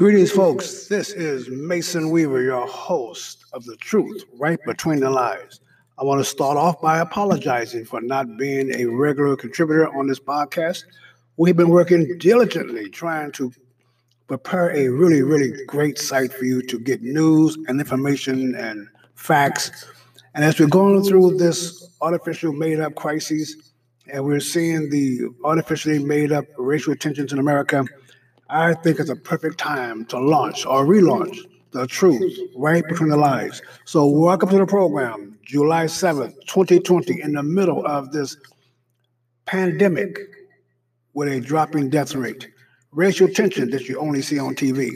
Greetings, folks. This is Mason Weaver, your host of The Truth Right Between the Lies. I want to start off by apologizing for not being a regular contributor on this podcast. We've been working diligently trying to prepare a really, really great site for you to get news and information and facts. And as we're going through this artificial made up crisis, and we're seeing the artificially made up racial tensions in America, I think it's a perfect time to launch or relaunch the truth right between the lies. So, welcome to the program, July 7th, 2020, in the middle of this pandemic with a dropping death rate, racial tension that you only see on TV.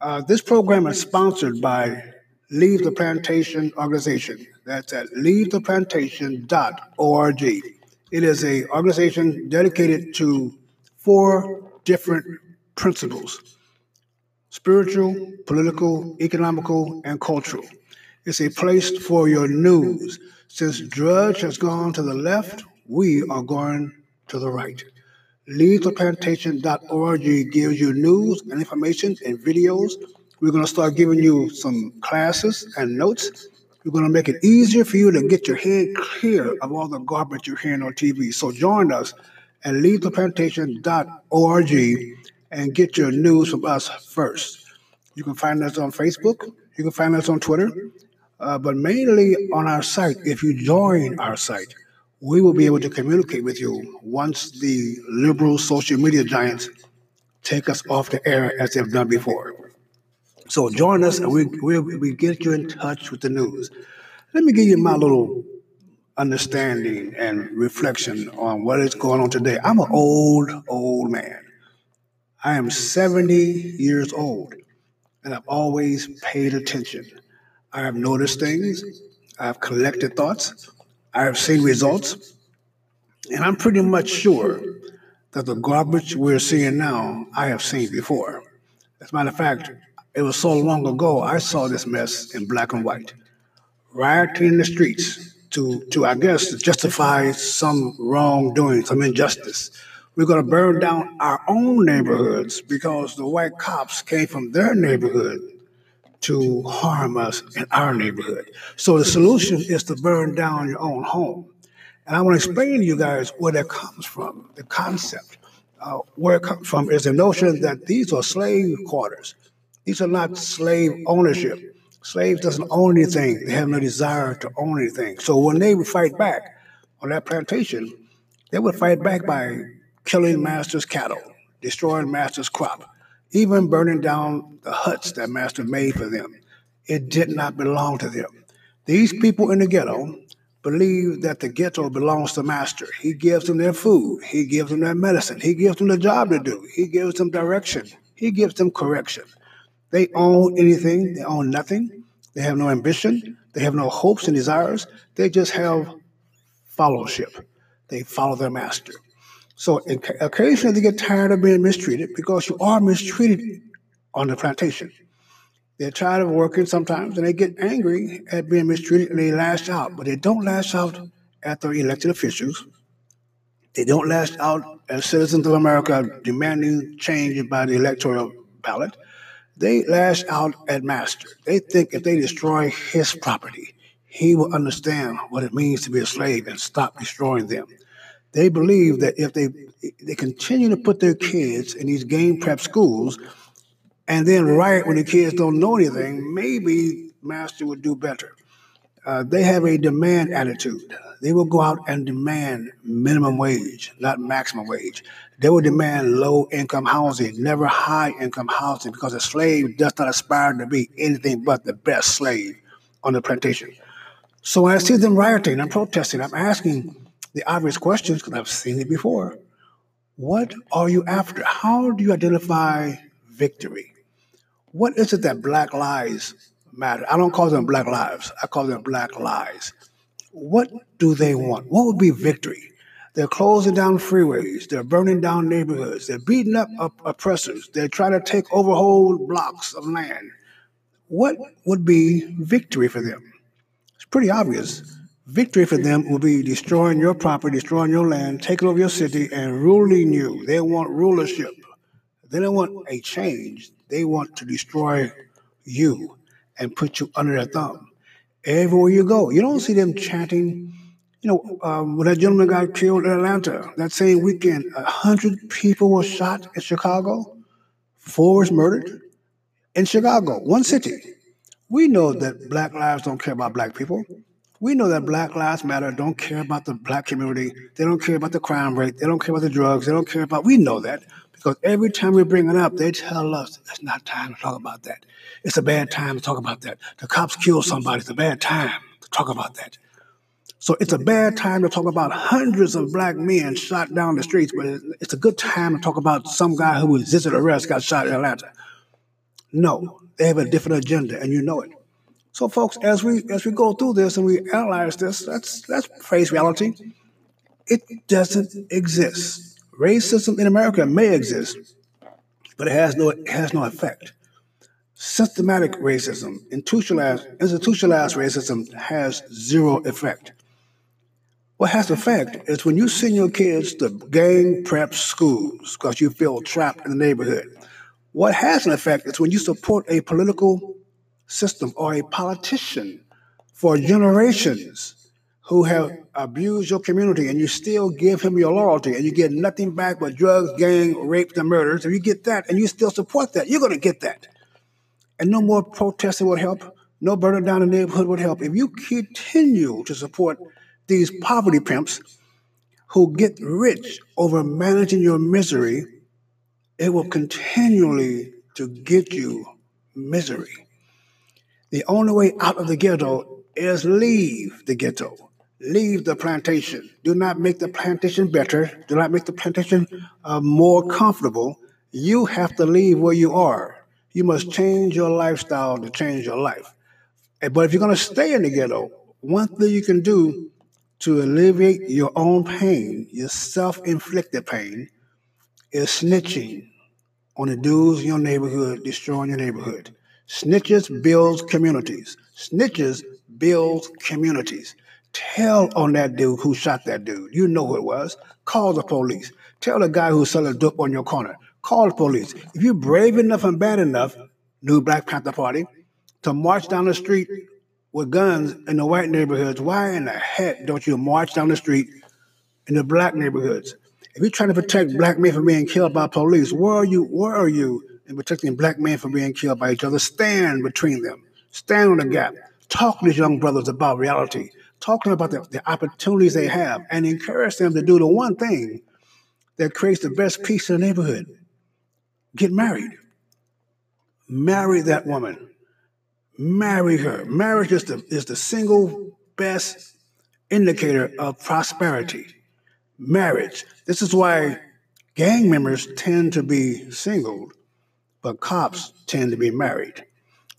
Uh, this program is sponsored by Leave the Plantation organization. That's at leavetheplantation.org. It is a organization dedicated to four different principles spiritual, political, economical, and cultural. It's a place for your news. Since Drudge has gone to the left, we are going to the right. LeaveThePlantation.org gives you news and information and videos. We're going to start giving you some classes and notes. We're going to make it easier for you to get your head clear of all the garbage you're hearing on TV. So join us at LeaveThePlantation.org and get your news from us first. You can find us on Facebook, you can find us on Twitter, uh, but mainly on our site. If you join our site, we will be able to communicate with you once the liberal social media giants take us off the air as they've done before. So join us and we, we, we get you in touch with the news. Let me give you my little understanding and reflection on what is going on today. I'm an old, old man. I am 70 years old and I've always paid attention. I have noticed things, I have collected thoughts, I have seen results, and I'm pretty much sure that the garbage we're seeing now, I have seen before. As a matter of fact, it was so long ago, I saw this mess in black and white. Rioting in the streets to, to I guess, justify some wrongdoing, some injustice we're going to burn down our own neighborhoods because the white cops came from their neighborhood to harm us in our neighborhood. So the solution is to burn down your own home. And I want to explain to you guys where that comes from, the concept. Uh, where it comes from is the notion that these are slave quarters. These are not slave ownership. Slaves doesn't own anything. They have no desire to own anything. So when they would fight back on that plantation, they would fight back by killing master's cattle, destroying master's crop, even burning down the huts that master made for them. It did not belong to them. These people in the ghetto believe that the ghetto belongs to master. He gives them their food, he gives them their medicine, he gives them the job to do, he gives them direction, he gives them correction. They own anything, they own nothing, they have no ambition, they have no hopes and desires, they just have fellowship. They follow their master. So occasionally they get tired of being mistreated because you are mistreated on the plantation. They're tired of working sometimes and they get angry at being mistreated and they lash out, but they don't lash out at their elected officials. They don't lash out as citizens of America demanding change by the electoral ballot. They lash out at Master. They think if they destroy his property, he will understand what it means to be a slave and stop destroying them. They believe that if they they continue to put their kids in these game prep schools and then riot when the kids don't know anything, maybe master would do better. Uh, they have a demand attitude. They will go out and demand minimum wage, not maximum wage. They will demand low income housing, never high income housing, because a slave does not aspire to be anything but the best slave on the plantation. So I see them rioting and protesting, I'm asking the obvious questions, because I've seen it before. What are you after? How do you identify victory? What is it that black lives matter? I don't call them black lives, I call them black lies. What do they want? What would be victory? They're closing down freeways. They're burning down neighborhoods. They're beating up oppressors. They're trying to take over whole blocks of land. What would be victory for them? It's pretty obvious. Victory for them will be destroying your property, destroying your land, taking over your city, and ruling you. They want rulership. They don't want a change. They want to destroy you and put you under their thumb. Everywhere you go, you don't see them chanting. You know, um, when that gentleman got killed in Atlanta, that same weekend, a hundred people were shot in Chicago. Four was murdered in Chicago, one city. We know that black lives don't care about black people. We know that Black Lives Matter don't care about the black community. They don't care about the crime rate. They don't care about the drugs. They don't care about. We know that because every time we bring it up, they tell us it's not time to talk about that. It's a bad time to talk about that. The cops killed somebody. It's a bad time to talk about that. So it's a bad time to talk about hundreds of black men shot down the streets, but it's a good time to talk about some guy who resisted arrest got shot in Atlanta. No, they have a different agenda, and you know it. So, folks, as we as we go through this and we analyze this, let's let's face reality. It doesn't exist. Racism in America may exist, but it has no it has no effect. Systematic racism, institutionalized, institutionalized racism has zero effect. What has effect is when you send your kids to gang prep schools because you feel trapped in the neighborhood. What has an effect is when you support a political system or a politician for generations who have abused your community and you still give him your loyalty and you get nothing back but drugs, gang, rape, and murders, if you get that and you still support that, you're going to get that. And no more protesting would help. No burning down the neighborhood would help. If you continue to support these poverty pimps who get rich over managing your misery, it will continually to get you misery. The only way out of the ghetto is leave the ghetto. Leave the plantation. Do not make the plantation better. Do not make the plantation uh, more comfortable. You have to leave where you are. You must change your lifestyle to change your life. But if you're going to stay in the ghetto, one thing you can do to alleviate your own pain, your self inflicted pain, is snitching on the dudes in your neighborhood, destroying your neighborhood. Snitches builds communities. Snitches builds communities. Tell on that dude who shot that dude. You know who it was. Call the police. Tell the guy who's selling dope on your corner. Call the police. If you're brave enough and bad enough, new Black Panther Party, to march down the street with guns in the white neighborhoods, why in the heck don't you march down the street in the black neighborhoods? If you're trying to protect black men from being killed by police, where are you? Where are you and protecting black men from being killed by each other. Stand between them. Stand on the gap. Talk to these young brothers about reality. Talk to them about the, the opportunities they have and encourage them to do the one thing that creates the best peace in the neighborhood. Get married. Marry that woman. Marry her. Marriage is the, is the single best indicator of prosperity. Marriage. This is why gang members tend to be single but cops tend to be married.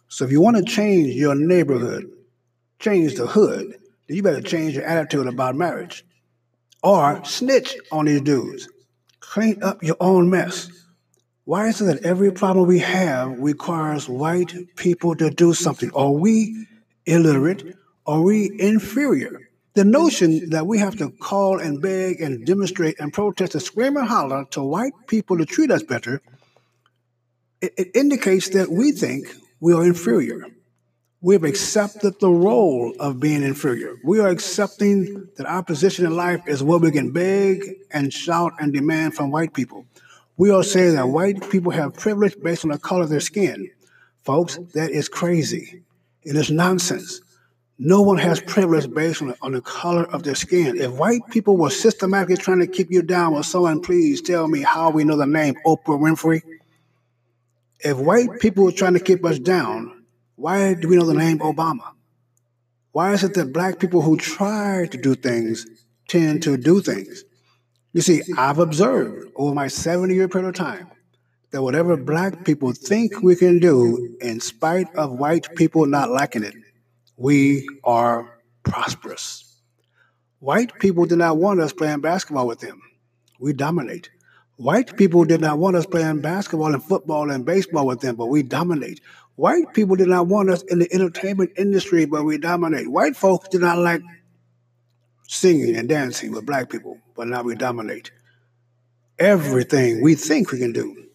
So if you want to change your neighborhood, change the hood, then you better change your attitude about marriage. Or snitch on these dudes. Clean up your own mess. Why is it that every problem we have requires white people to do something? Are we illiterate? Are we inferior? The notion that we have to call and beg and demonstrate and protest and scream and holler to white people to treat us better it, it indicates that we think we are inferior. We've accepted the role of being inferior. We are accepting that our position in life is what we can beg and shout and demand from white people. We are saying that white people have privilege based on the color of their skin. Folks, that is crazy. It is nonsense. No one has privilege based on the, on the color of their skin. If white people were systematically trying to keep you down, will someone please tell me how we know the name Oprah Winfrey? If white people are trying to keep us down, why do we know the name Obama? Why is it that black people who try to do things tend to do things? You see, I've observed over my 70 year period of time that whatever black people think we can do, in spite of white people not liking it, we are prosperous. White people do not want us playing basketball with them. We dominate. White people did not want us playing basketball and football and baseball with them, but we dominate. White people did not want us in the entertainment industry, but we dominate. White folks did not like singing and dancing with black people, but now we dominate. Everything we think we can do,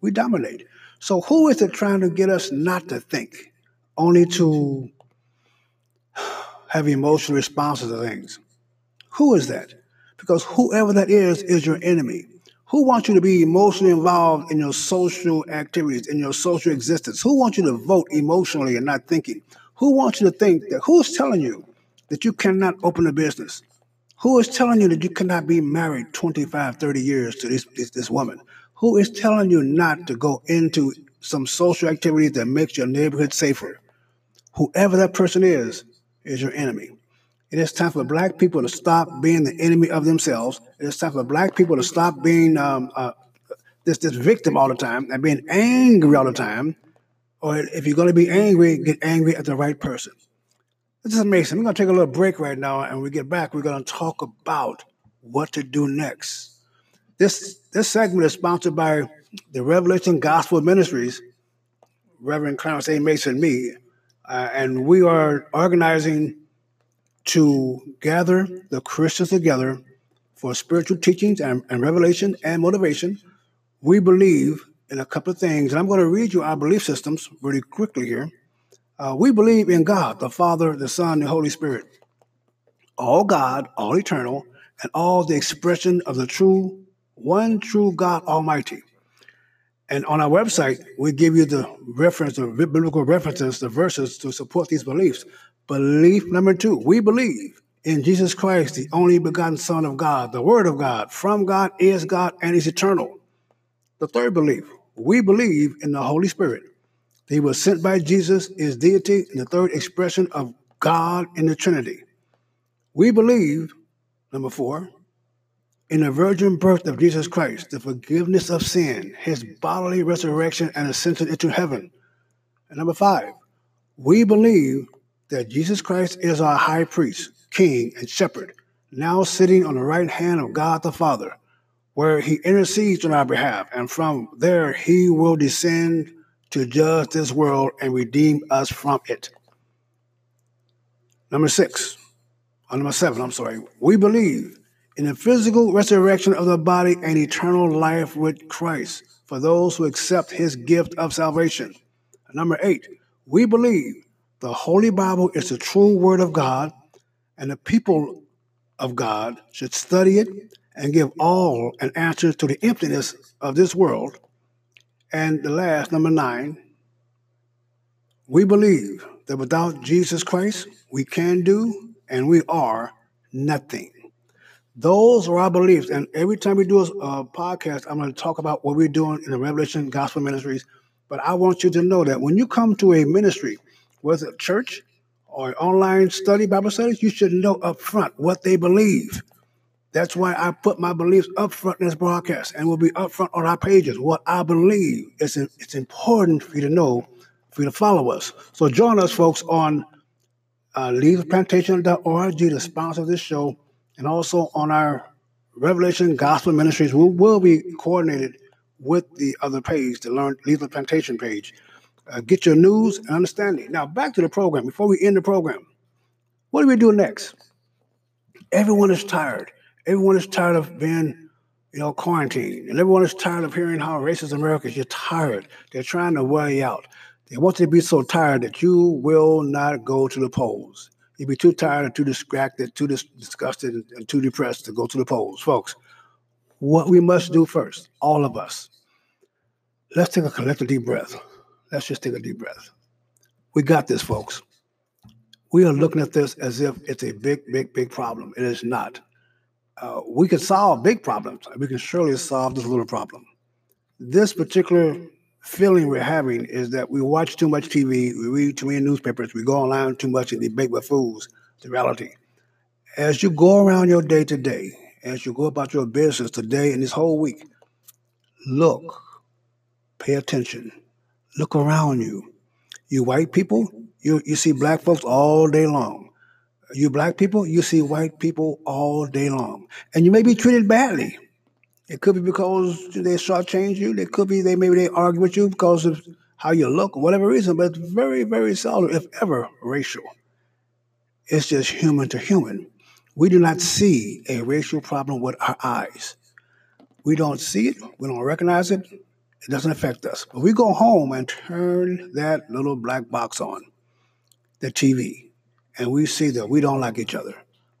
we dominate. So, who is it trying to get us not to think, only to have emotional responses to things? Who is that? Because whoever that is, is your enemy. Who wants you to be emotionally involved in your social activities, in your social existence? Who wants you to vote emotionally and not thinking? Who wants you to think that? Who's telling you that you cannot open a business? Who is telling you that you cannot be married 25, 30 years to this, this, this woman? Who is telling you not to go into some social activity that makes your neighborhood safer? Whoever that person is, is your enemy. It is time for black people to stop being the enemy of themselves. It is time for black people to stop being um, uh, this, this victim all the time and being angry all the time. Or if you're going to be angry, get angry at the right person. This is amazing. We're going to take a little break right now, and when we get back, we're going to talk about what to do next. This this segment is sponsored by the Revelation Gospel Ministries, Reverend Clarence A. Mason, me, uh, and we are organizing to gather the Christians together for spiritual teachings and, and revelation and motivation. We believe in a couple of things, and I'm going to read you our belief systems really quickly here. Uh, we believe in God, the Father, the Son, the Holy Spirit, all God, all eternal, and all the expression of the true, one true God Almighty. And on our website, we give you the reference, the biblical references, the verses to support these beliefs. Belief number two, we believe in Jesus Christ, the only begotten Son of God, the Word of God, from God, is God, and is eternal. The third belief, we believe in the Holy Spirit. He was sent by Jesus, is deity, and the third expression of God in the Trinity. We believe, number four, in the virgin birth of Jesus Christ, the forgiveness of sin, his bodily resurrection and ascension into heaven. And number five, we believe that Jesus Christ is our high priest, king, and shepherd, now sitting on the right hand of God the Father, where he intercedes on our behalf, and from there he will descend to judge this world and redeem us from it. Number six, or number seven, I'm sorry, we believe in the physical resurrection of the body and eternal life with Christ for those who accept his gift of salvation. Number eight, we believe the Holy Bible is the true Word of God, and the people of God should study it and give all an answer to the emptiness of this world. And the last, number nine, we believe that without Jesus Christ, we can do and we are nothing. Those are our beliefs. And every time we do a, podcast, I'm going to talk about what we're doing in the Revelation Gospel Ministries. But I want you to know that when you come to a ministry, whether church or online study, Bible studies, you should know up front what they believe. That's why I put my beliefs up front in this broadcast and will be up front on our pages. What I believe. It's, it's important for you to know, for you to follow us. So join us, folks, on uh, leavetheplantation.org to sponsor this show and also on our Revelation Gospel Ministries. We will be coordinated with the other page, the Learn Leave the Plantation page uh, get your news and understanding. Now, back to the program. Before we end the program, what do we do next? Everyone is tired. Everyone is tired of being, you know, quarantined, and everyone is tired of hearing how racist America is. You're tired. They're trying to wear you out. They want you to be so tired that you will not go to the polls. You'll be too tired and too distracted, too dis- disgusted, and too depressed to go to the polls, folks. What we must do first, all of us, let's take a collective deep breath. Let's just take a deep breath. We got this, folks. We are looking at this as if it's a big, big, big problem. It is not. Uh, we can solve big problems. We can surely solve this little problem. This particular feeling we're having is that we watch too much TV, we read too many newspapers, we go online too much and debate with fools. The reality. As you go around your day to day, as you go about your business today and this whole week, look, pay attention, Look around you. You white people, you, you see black folks all day long. You black people, you see white people all day long. And you may be treated badly. It could be because they shortchange you. It could be they maybe they argue with you because of how you look or whatever reason, but it's very, very seldom, if ever, racial. It's just human to human. We do not see a racial problem with our eyes. We don't see it, we don't recognize it, It doesn't affect us. But we go home and turn that little black box on, the TV, and we see that we don't like each other.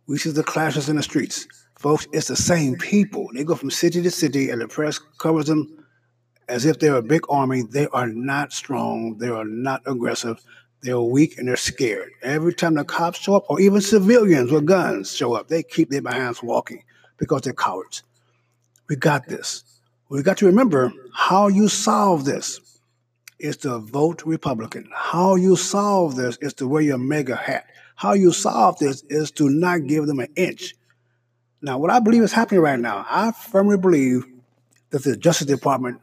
We see the clashes in the streets. Folks, it's the same people. They go from city to city, and the press covers them as if they're a big army. They are not strong. They are not aggressive. They're weak and they're scared. Every time the cops show up, or even civilians with guns show up, they keep their behinds walking because they're cowards. We got this. We got to remember how you solve this is to vote Republican. How you solve this is to wear your MAGA hat. How you solve this is to not give them an inch. Now, what I believe is happening right now, I firmly believe that the Justice Department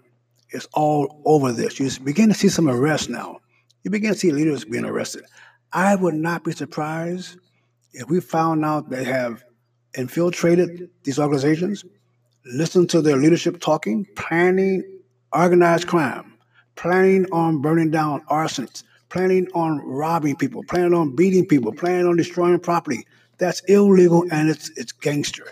is all over this. You begin to see some arrests now. You begin to see leaders being arrested. I would not be surprised if we found out they have infiltrated these organizations, listened to their leadership talking, planning organized crime, planning on burning down arsons, planning on robbing people, planning on beating people, planning on destroying property. That's illegal and it's it's gangster.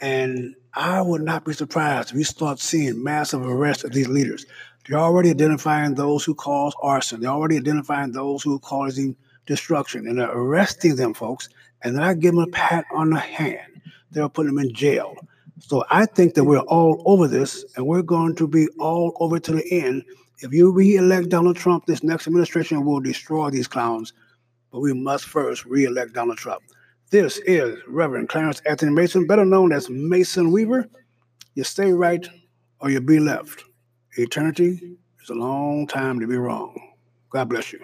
And I would not be surprised if we start seeing massive arrests of these leaders. They're already identifying those who cause arson. They're already identifying those who are causing destruction, and they're arresting them, folks. And they're not giving them a pat on the hand. They're putting them in jail. So I think that we're all over this, and we're going to be all over to the end. If you re-elect Donald Trump, this next administration will destroy these clowns. But we must first re-elect Donald Trump. This is Reverend Clarence Anthony Mason, better known as Mason Weaver. You stay right or you be left. Eternity is a long time to be wrong. God bless you.